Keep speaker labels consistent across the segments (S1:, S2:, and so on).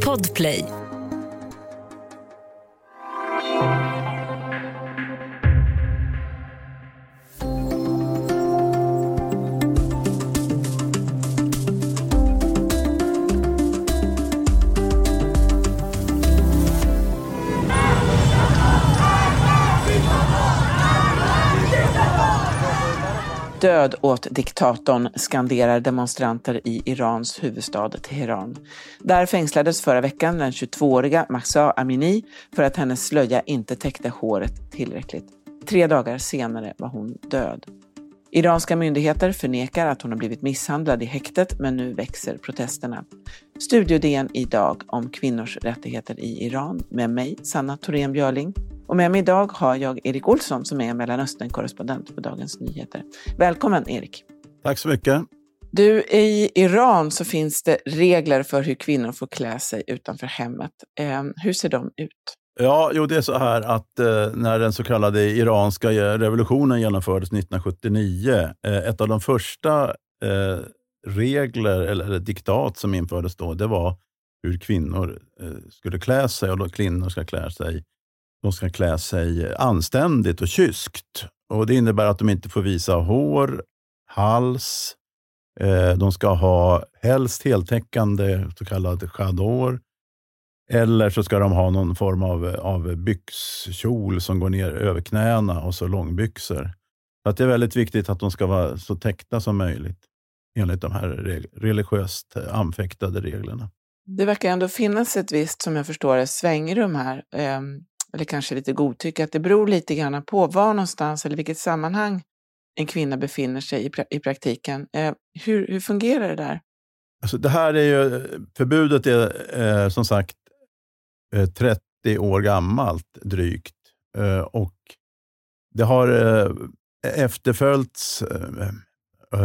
S1: Podplay.
S2: Död åt diktatorn skanderar demonstranter i Irans huvudstad Teheran. Där fängslades förra veckan den 22-åriga Mahsa Amini för att hennes slöja inte täckte håret tillräckligt. Tre dagar senare var hon död. Iranska myndigheter förnekar att hon har blivit misshandlad i häktet, men nu växer protesterna. Studio DN idag om kvinnors rättigheter i Iran med mig, Sanna Thorén Björling. Och med mig idag har jag Erik Olsson som är Mellanöstern-korrespondent på Dagens Nyheter. Välkommen Erik!
S3: Tack så mycket!
S2: Du, i Iran så finns det regler för hur kvinnor får klä sig utanför hemmet. Eh, hur ser de ut?
S3: Ja, jo, det är så här att eh, när den så kallade iranska eh, revolutionen genomfördes 1979, eh, ett av de första eh, regler eller, eller, diktat som infördes då, det var hur kvinnor eh, skulle klä sig och då kvinnor ska klä sig de ska klä sig anständigt och kyskt. Och Det innebär att de inte får visa hår, hals, eh, de ska ha helst heltäckande så kallad chador. Eller så ska de ha någon form av, av byxkjol som går ner över knäna och så långbyxor. Så att det är väldigt viktigt att de ska vara så täckta som möjligt enligt de här religiöst anfäktade reglerna.
S2: Det verkar ändå finnas ett visst, som jag förstår det, svängrum här. Ehm, eller kanske lite godtycke, att det beror lite grann på var någonstans eller vilket sammanhang en kvinna befinner sig i, pra i praktiken. Eh, hur, hur fungerar det där?
S3: Alltså det här är ju, förbudet är eh, som sagt eh, Eh, 30 år gammalt drygt eh, och det har eh, efterföljts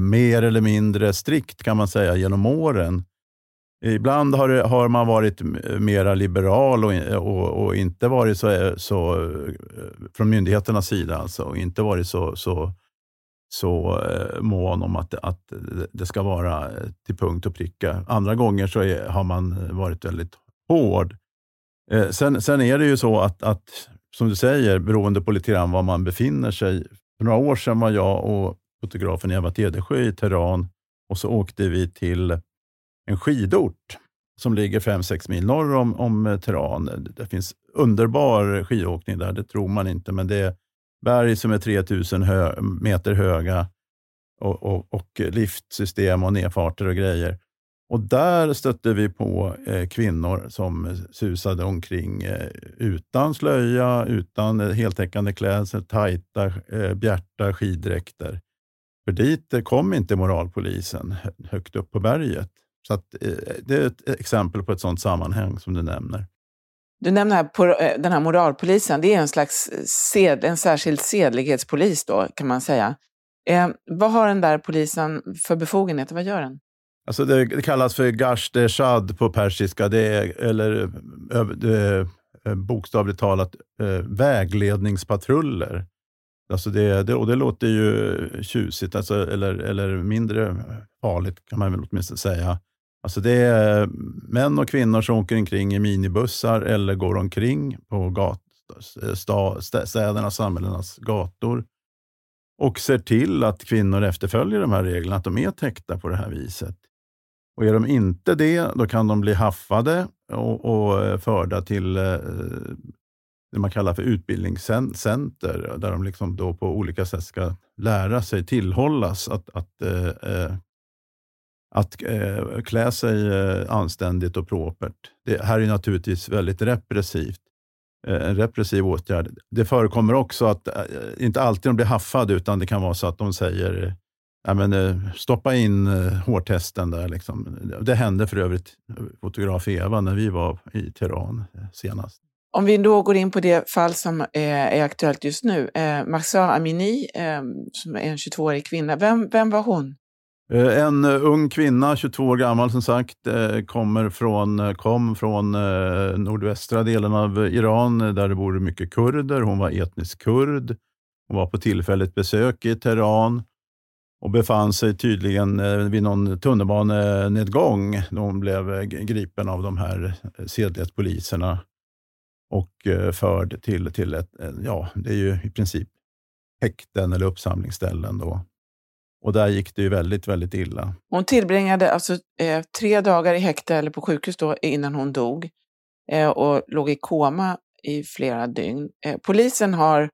S3: mer eller mindre strikt kan man säga genom åren. Ibland har, har man varit mera liberal och, och, och, inte varit så, så, från myndigheternas sida, alltså, och inte varit så, så, så mån om att, att det ska vara till punkt och pricka. Andra gånger så är, har man varit väldigt hård. Eh, sen, sen är det ju så att, att, som du säger, beroende på lite grann var man befinner sig. För några år sedan var jag och fotografen Eva Tedesjö i Teheran och så åkte vi till en skidort som ligger 5-6 mil norr om, om Teheran. Det finns underbar skidåkning där, det tror man inte, men det är berg som är 3000 hö meter höga och, och, och, liftsystem och nedfarter och grejer. Och där stötte vi på eh, kvinnor som susade omkring eh, utan slöja, utan eh, heltäckande klädsel, tajta, eh, bjärta skiddräkter. För dit eh, kom inte moralpolisen högt upp på berget. Så att, eh, det är ett exempel på ett sådant sammanhang som du nämner.
S2: Du nämner här på, eh, den här moralpolisen. Det är en slags eh, sed, en särskild sedlighetspolis då, kan man säga. Eh, vad har den där polisen för befogenheter? Vad gör den?
S3: Alltså det, det kallas för gasht shad på persiska, det är, eller det är, bokstavligt talat vägledningspatruller. Alltså det, det, och det låter ju tjusigt, alltså, eller, eller mindre farligt kan man väl åtminstone säga. Alltså det är män och kvinnor som åker omkring i minibussar eller går omkring på gat, sta, städernas, samhällenas gator och ser till att kvinnor efterföljer de här reglerna, att de är täckta på det här viset. Och Är de inte det, då kan de bli haffade och, och eh, förda till eh, det man kallar för utbildningscenter, där de liksom då på olika sätt ska lära sig, tillhållas att, att eh, eh att eh, klä sig eh, anständigt och propert. Det här är naturligtvis väldigt repressivt. En repressiv åtgärd. Det förekommer också att, inte alltid de blir haffade, utan det kan vara så att de säger ja, men, eh, stoppa in eh, hårtesten där. Liksom. Det hände för övrigt fotograf Eva när vi var i Teheran senast.
S2: Om vi då går in på det fall som är aktuellt just nu. Eh, Mahsa Amini, som är en 22-årig kvinna. Vem, vem var hon?
S3: Eh, en eh, ung kvinna, 22 år gammal som sagt, eh, kommer från, kom från nordvästra delen av Iran där det bor mycket kurder. Hon var etnisk kurd. Hon var på tillfälligt besök i Teheran och befann sig tydligen eh, vid någon tunnelbanenedgång när hon blev eh, gripen av de här eh, sedlighetspoliserna och förd till, till ett, ja, det är ju i princip häkten eller uppsamlingsställen. Då. Och där gick det ju väldigt, väldigt illa.
S2: Hon tillbringade alltså eh, tre dagar i häkte eller på sjukhus då, innan hon dog eh, och låg i koma i flera dygn. Eh, polisen har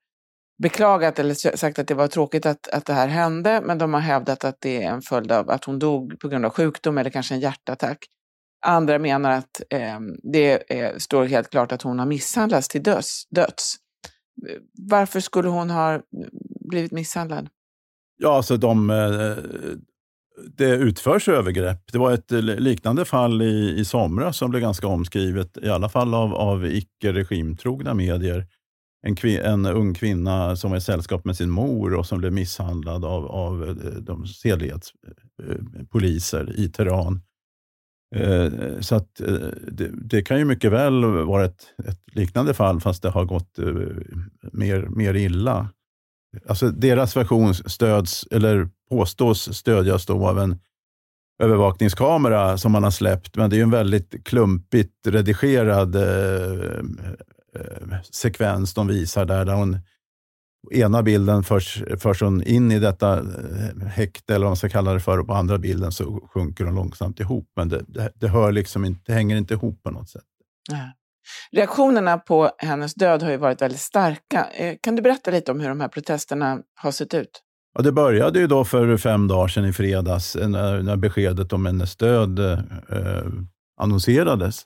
S2: beklagat eller sagt att det var tråkigt att, att det här hände, men de har hävdat att det är en följd av att hon dog på grund av sjukdom eller kanske en hjärtattack. Andra menar att eh, det är, står helt klart att hon har misshandlats till döds, döds. Varför skulle hon ha blivit misshandlad?
S3: Ja, alltså de, eh, det utförs övergrepp. Det var ett liknande fall i, i somras som blev ganska omskrivet, i alla fall av, av icke-regimtrogna medier en, en ung kvinna som var i sällskap med sin mor och som blev misshandlad av, av eh, de sedlighetspoliser eh, i Teheran. Eh, så att, det, det, kan ju mycket väl vara ett, ett, liknande fall, fast det har gått mer, mer illa. Alltså deras version stöds, eller påstås stödjas då av en övervakningskamera som man har släppt, men det är en väldigt klumpigt redigerad sekvens de visar där, där hon ena bilden förs, förs hon in i detta eh, häkte, eller vad man ska kalla det för, och på andra bilden så sjunker hon långsamt ihop. Men det, det, det hör liksom inte, det hänger inte ihop på något sätt.
S2: Ja. Reaktionerna på hennes död har ju varit väldigt starka. Eh, kan du berätta lite om hur de här protesterna har sett ut?
S3: Ja, det började ju då för fem dagar sedan i fredags när, när beskedet om hennes död eh, annonserades.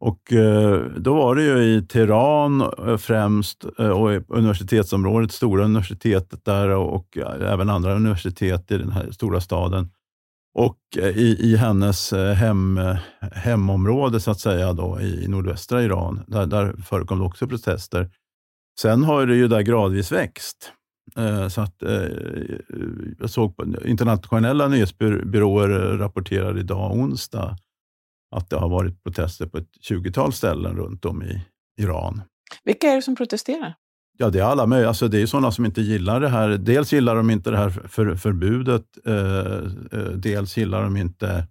S3: Och eh, då var det ju i Teheran eh, främst eh, och universitetsområdet, stora universitetet där och även andra universitet i den här stora staden. Och i, i hennes hem, hemområde, så att säga, då, i nordvästra Iran, där, där förekom det också protester. Sen har det ju där gradvis växt. Så att, jag såg på internationella nyhetsbyråer rapporterar idag onsdag att det har varit protester på ett 20-tal ställen runt om i Iran.
S2: Vilka är det som protesterar?
S3: Ja, det är alla möjliga. Alltså, det är sådana som inte gillar det här. Dels gillar de inte det här för, förbudet, eh, eh, dels gillar de inte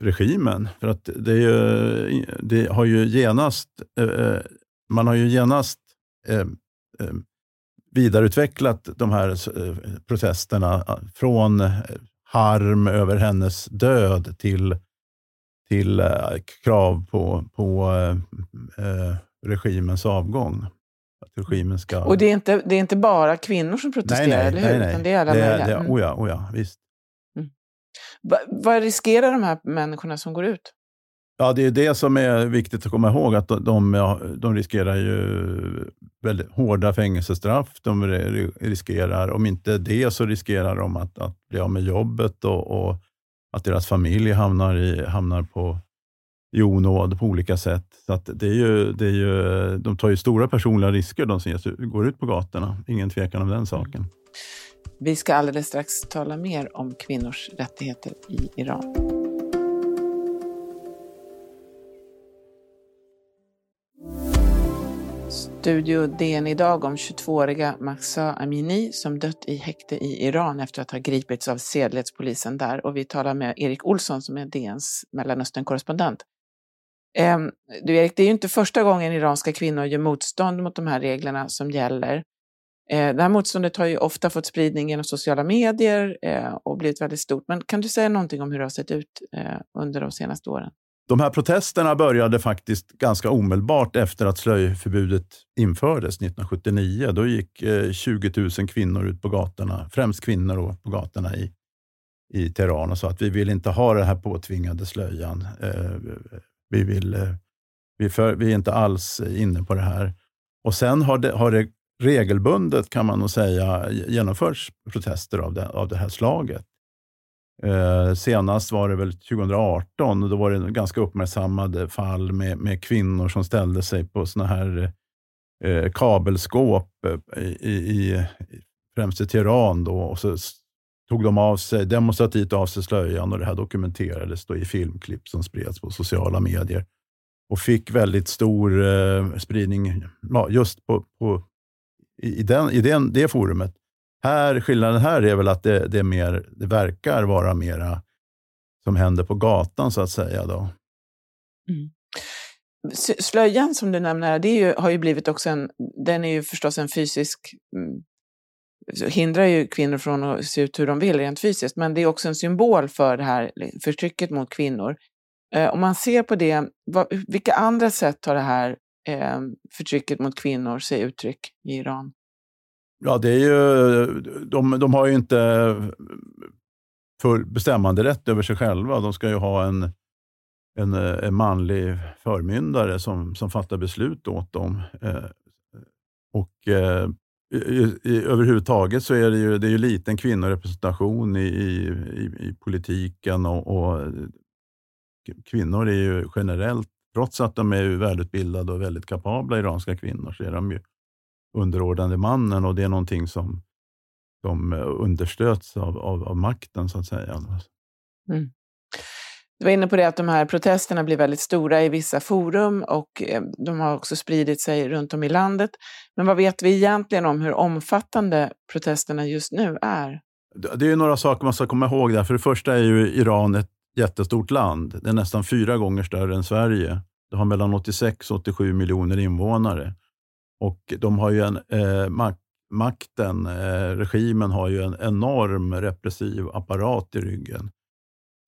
S3: regimen. För att det, är ju, det har ju genast, eh, eh man har ju genast eh, eh, vidareutvecklat de här protesterna från harm över hennes död till till eh, krav på, på eh, eh, regimens avgång. Att regimen ska...
S2: Och det är, inte, det är inte bara kvinnor som protesterar, nej, nej, eller hur? Nej, nej. Utan det är alla det, möjliga. Det,
S3: mm. oh ja, oh ja, visst. Mm.
S2: Va, vad riskerar de här människorna som går ut?
S3: Ja, det är det som är viktigt att komma ihåg, att de, de, de riskerar ju väldigt hårda fängelsestraff. De riskerar, om inte det, så riskerar de att, att bli av med jobbet och, och att deras familj hamnar, i, hamnar på i onåd på olika sätt. Så att det är ju, det är ju, de tar ju stora personliga risker de som går ut på gatorna. Ingen tvekan om den saken.
S2: Vi ska alldeles strax tala mer om kvinnors rättigheter i Iran. Studio DN idag om 22-åriga Mahsa Amini som dött i häkte i Iran efter att ha gripits av sedlighetspolisen där. Och vi talar med Erik Olsson som är DNs Mellanöstern-korrespondent. Ehm, du Erik, det är ju inte första gången iranska kvinnor gör motstånd mot de här reglerna som gäller. Eh, det här motståndet har ju ofta fått spridning genom sociala medier eh, och blivit väldigt stort. Men kan du säga någonting om hur det har sett ut eh, under de senaste åren?
S3: De här protesterna började faktiskt ganska omedelbart efter att slöjförbudet infördes 1979. Då gick eh, 20 000 kvinnor ut på gatorna, främst kvinnor då, på gatorna i, i Teheran och sa att vi vill inte ha den här påtvingade slöjan. Eh, vi, vill, eh, vi, för, vi är inte alls inne på det här. Och Sen har det, har det regelbundet, kan man nog säga, genomförts protester av det, av det här slaget. Eh, senast var det väl 2018 och då var det ganska uppmärksammade fall med, med kvinnor som ställde sig på såna här eh, kabelskåp eh, i, i, främst i Teheran då, och så tog de av sig, demonstrativt av sig slöjan och det här dokumenterades då i filmklipp som spreds på sociala medier och fick väldigt stor eh, spridning ja, just på, på, i, den, i den, det forumet här, skillnaden här är väl att det, det, är mer, det verkar vara mera som händer på gatan så att säga. Då.
S2: Mm. Slöjan som du nämner, det ju, har ju blivit också en, den är ju förstås en fysisk, mm, hindrar ju kvinnor från att se ut hur de vill rent fysiskt, men det är också en symbol för det här förtrycket mot kvinnor. Eh, om man ser på det, vad, vilka andra sätt har det här eh, förtrycket mot kvinnor sig uttryck i Iran?
S3: Ja, det är ju, de, de har ju inte full bestämmanderätt över sig själva. De ska ju ha en, en, eh, en manlig förmyndare som, som fattar beslut åt dem. Eh, och eh, i, i, överhuvudtaget så är det ju, det är ju liten kvinnorepresentation i, i, i politiken och, och, kvinnor är ju generellt, trots att de är välutbildade och väldigt kapabla iranska kvinnor, så är de ju underordnade mannen och det är någonting som, som understöds av, av, av makten så att säga. Mm.
S2: Du var inne på det att de här protesterna blir väldigt stora i vissa forum och eh, de har också spridit sig runt om i landet. Men vad vet vi egentligen om hur omfattande protesterna just nu är?
S3: Det är några saker man ska komma ihåg där. För det första är ju Iran ett jättestort land. Det är nästan fyra gånger större än Sverige. Det har mellan 86 och 87 miljoner invånare. Och de har ju en, eh, mak makten, eh, regimen har ju en enorm repressiv apparat i ryggen.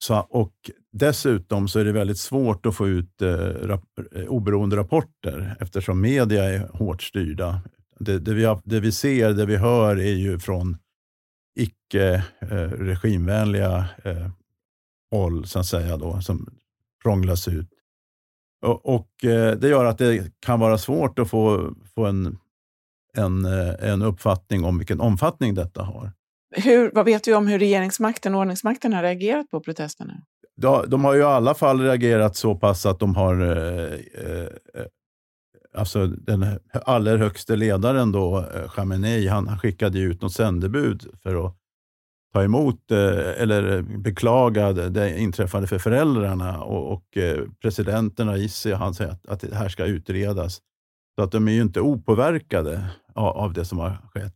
S3: Så, och dessutom så är det väldigt svårt att få ut eh, rap eh, oberoende rapporter eftersom media är hårt styrda. Det, det, vi, har, det vi ser, det vi hör är ju från icke eh, regimvänliga eh, håll så att säga då, som prånglas ut. Och, och eh, Det gör att det kan vara svårt att få, få en, en, eh, en uppfattning om vilken omfattning detta har.
S2: Hur, vad vet vi om hur regeringsmakten och ordningsmakten har reagerat på protesterna?
S3: De, de har ju i alla fall reagerat så pass att de har eh, eh, alltså den allra högste ledaren då, Khamenei, han, han skickade ut något sändebud för att ta emot eh, eller beklaga det inträffade för föräldrarna. Och, och eh, presidenten Raisi han säger att, att det här ska utredas. Så att de är ju inte opåverkade av, av det som har skett.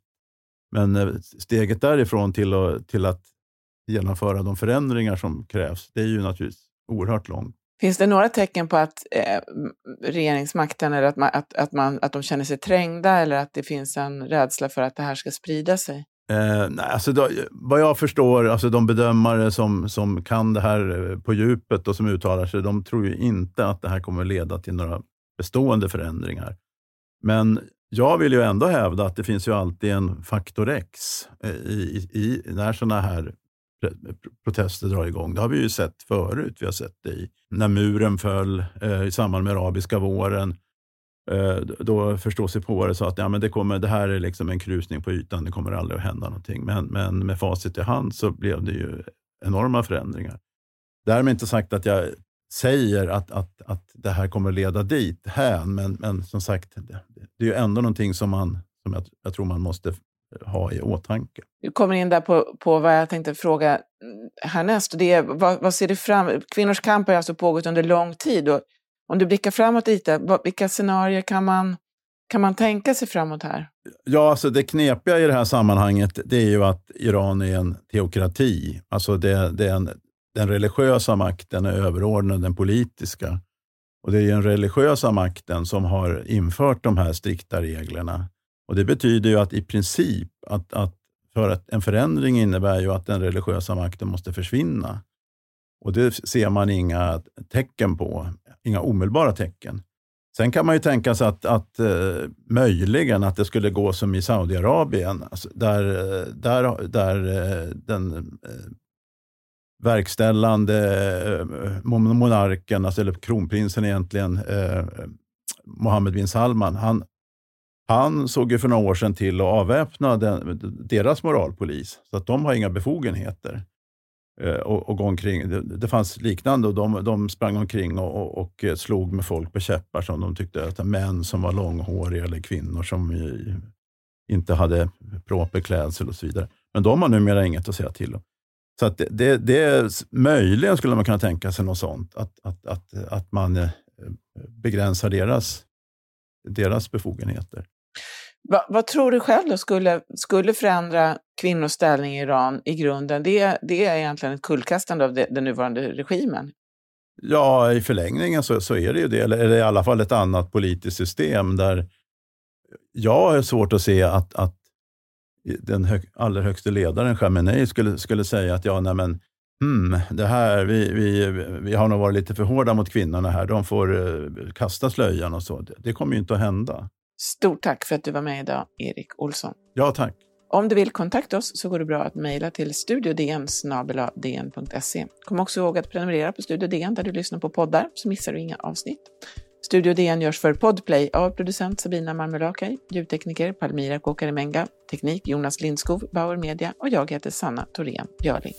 S3: Men eh, steget därifrån till, att, till att genomföra de förändringar som krävs, det är ju naturligtvis oerhört långt.
S2: Finns det några tecken på att eh, regeringsmakten eller att, man, att, att, man, att de känner sig trängda eller att det finns en rädsla för att det här ska sprida sig?
S3: Eh, alltså då, vad jag förstår, alltså de bedömare som, som kan det här eh, på djupet och som uttalar sig, de tror ju inte att det här kommer leda till några bestående förändringar. Men jag vill ju ändå hävda att det finns ju alltid en faktor X i, i, i, när sådana här protester drar igång. Det har vi ju sett förut. Vi har sett det i, när muren föll eh, i samband med arabiska våren. Eh, då förståsigpåare sa att ja, men det, kommer, det här är liksom en krusning på ytan, det kommer aldrig att hända någonting. Men, men med facit i hand så blev det ju enorma förändringar. Därmed inte sagt att jag säger att, att, att det här kommer leda dit hän, men, men som sagt, det, det är ju ändå någonting som, man, som jag, jag tror man måste ha i åtanke.
S2: Du kommer in där på, på vad jag tänkte fråga härnäst. Det är, vad, vad ser du fram Kvinnors kamp har alltså pågått under lång tid. Och om du blickar framåt lite, vilka scenarier kan man, kan man tänka sig framåt här?
S3: Ja, alltså det knepiga i det här sammanhanget det är ju att Iran är en teokrati. Alltså det, det är en, den religiösa makten är överordnad den politiska. Och Det är den religiösa makten som har infört de här strikta reglerna. Och Det betyder ju att i princip att, att för att en förändring innebär ju att den religiösa makten måste försvinna. Och Det ser man inga tecken på, inga omedelbara tecken. Sen kan man ju tänka sig att, att eh, möjligen att det skulle gå som i Saudiarabien, alltså där, eh, där, där eh, den eh, verkställande eh, monarken, alltså, eller kronprinsen egentligen, eh, Mohammed bin Salman, han, han såg ju för några år sedan till att avväpna den, deras moralpolis, så att de har inga befogenheter Eh, och, och gå omkring. Det, det fanns liknande och de, de sprang omkring och, och, och, eh, slog med folk på käppar som de tyckte att män som var långhåriga eller kvinnor som eh, inte hade proper klädsel och så vidare. Men de har numera inget att säga till om. Så att det, det, det, möjligen skulle man kunna tänka sig något sånt, att, att, att, att man begränsar deras, deras befogenheter.
S2: Va, vad tror du själv då skulle, skulle förändra kvinnors ställning i Iran i grunden? Det, det är egentligen ett kullkastande av det, den nuvarande regimen.
S3: Ja, i förlängningen så, så är det ju det, eller i alla fall ett annat politiskt system där jag har svårt att se att, att den hög, allra högste ledaren, Khamenei, skulle, skulle säga att ja, nej men, hmm, det här, vi, vi, vi har nog varit lite för hårda mot kvinnorna här. De får uh, kasta slöjan och så. Det, det kommer ju inte att hända.
S2: Stort tack för att du var med idag, Erik Olsson.
S3: Ja, tack.
S2: Om du vill kontakta oss så går det bra att mejla till studiodn Kom också ihåg att prenumerera på Studio DN där du lyssnar på poddar så missar du inga avsnitt. Studio DN görs för Podplay av producent Sabina Marmelakai, ljudtekniker Palmira Kokarimenga, teknik Jonas Lindskov, Bauer Media och jag heter Sanna Thorén Björling.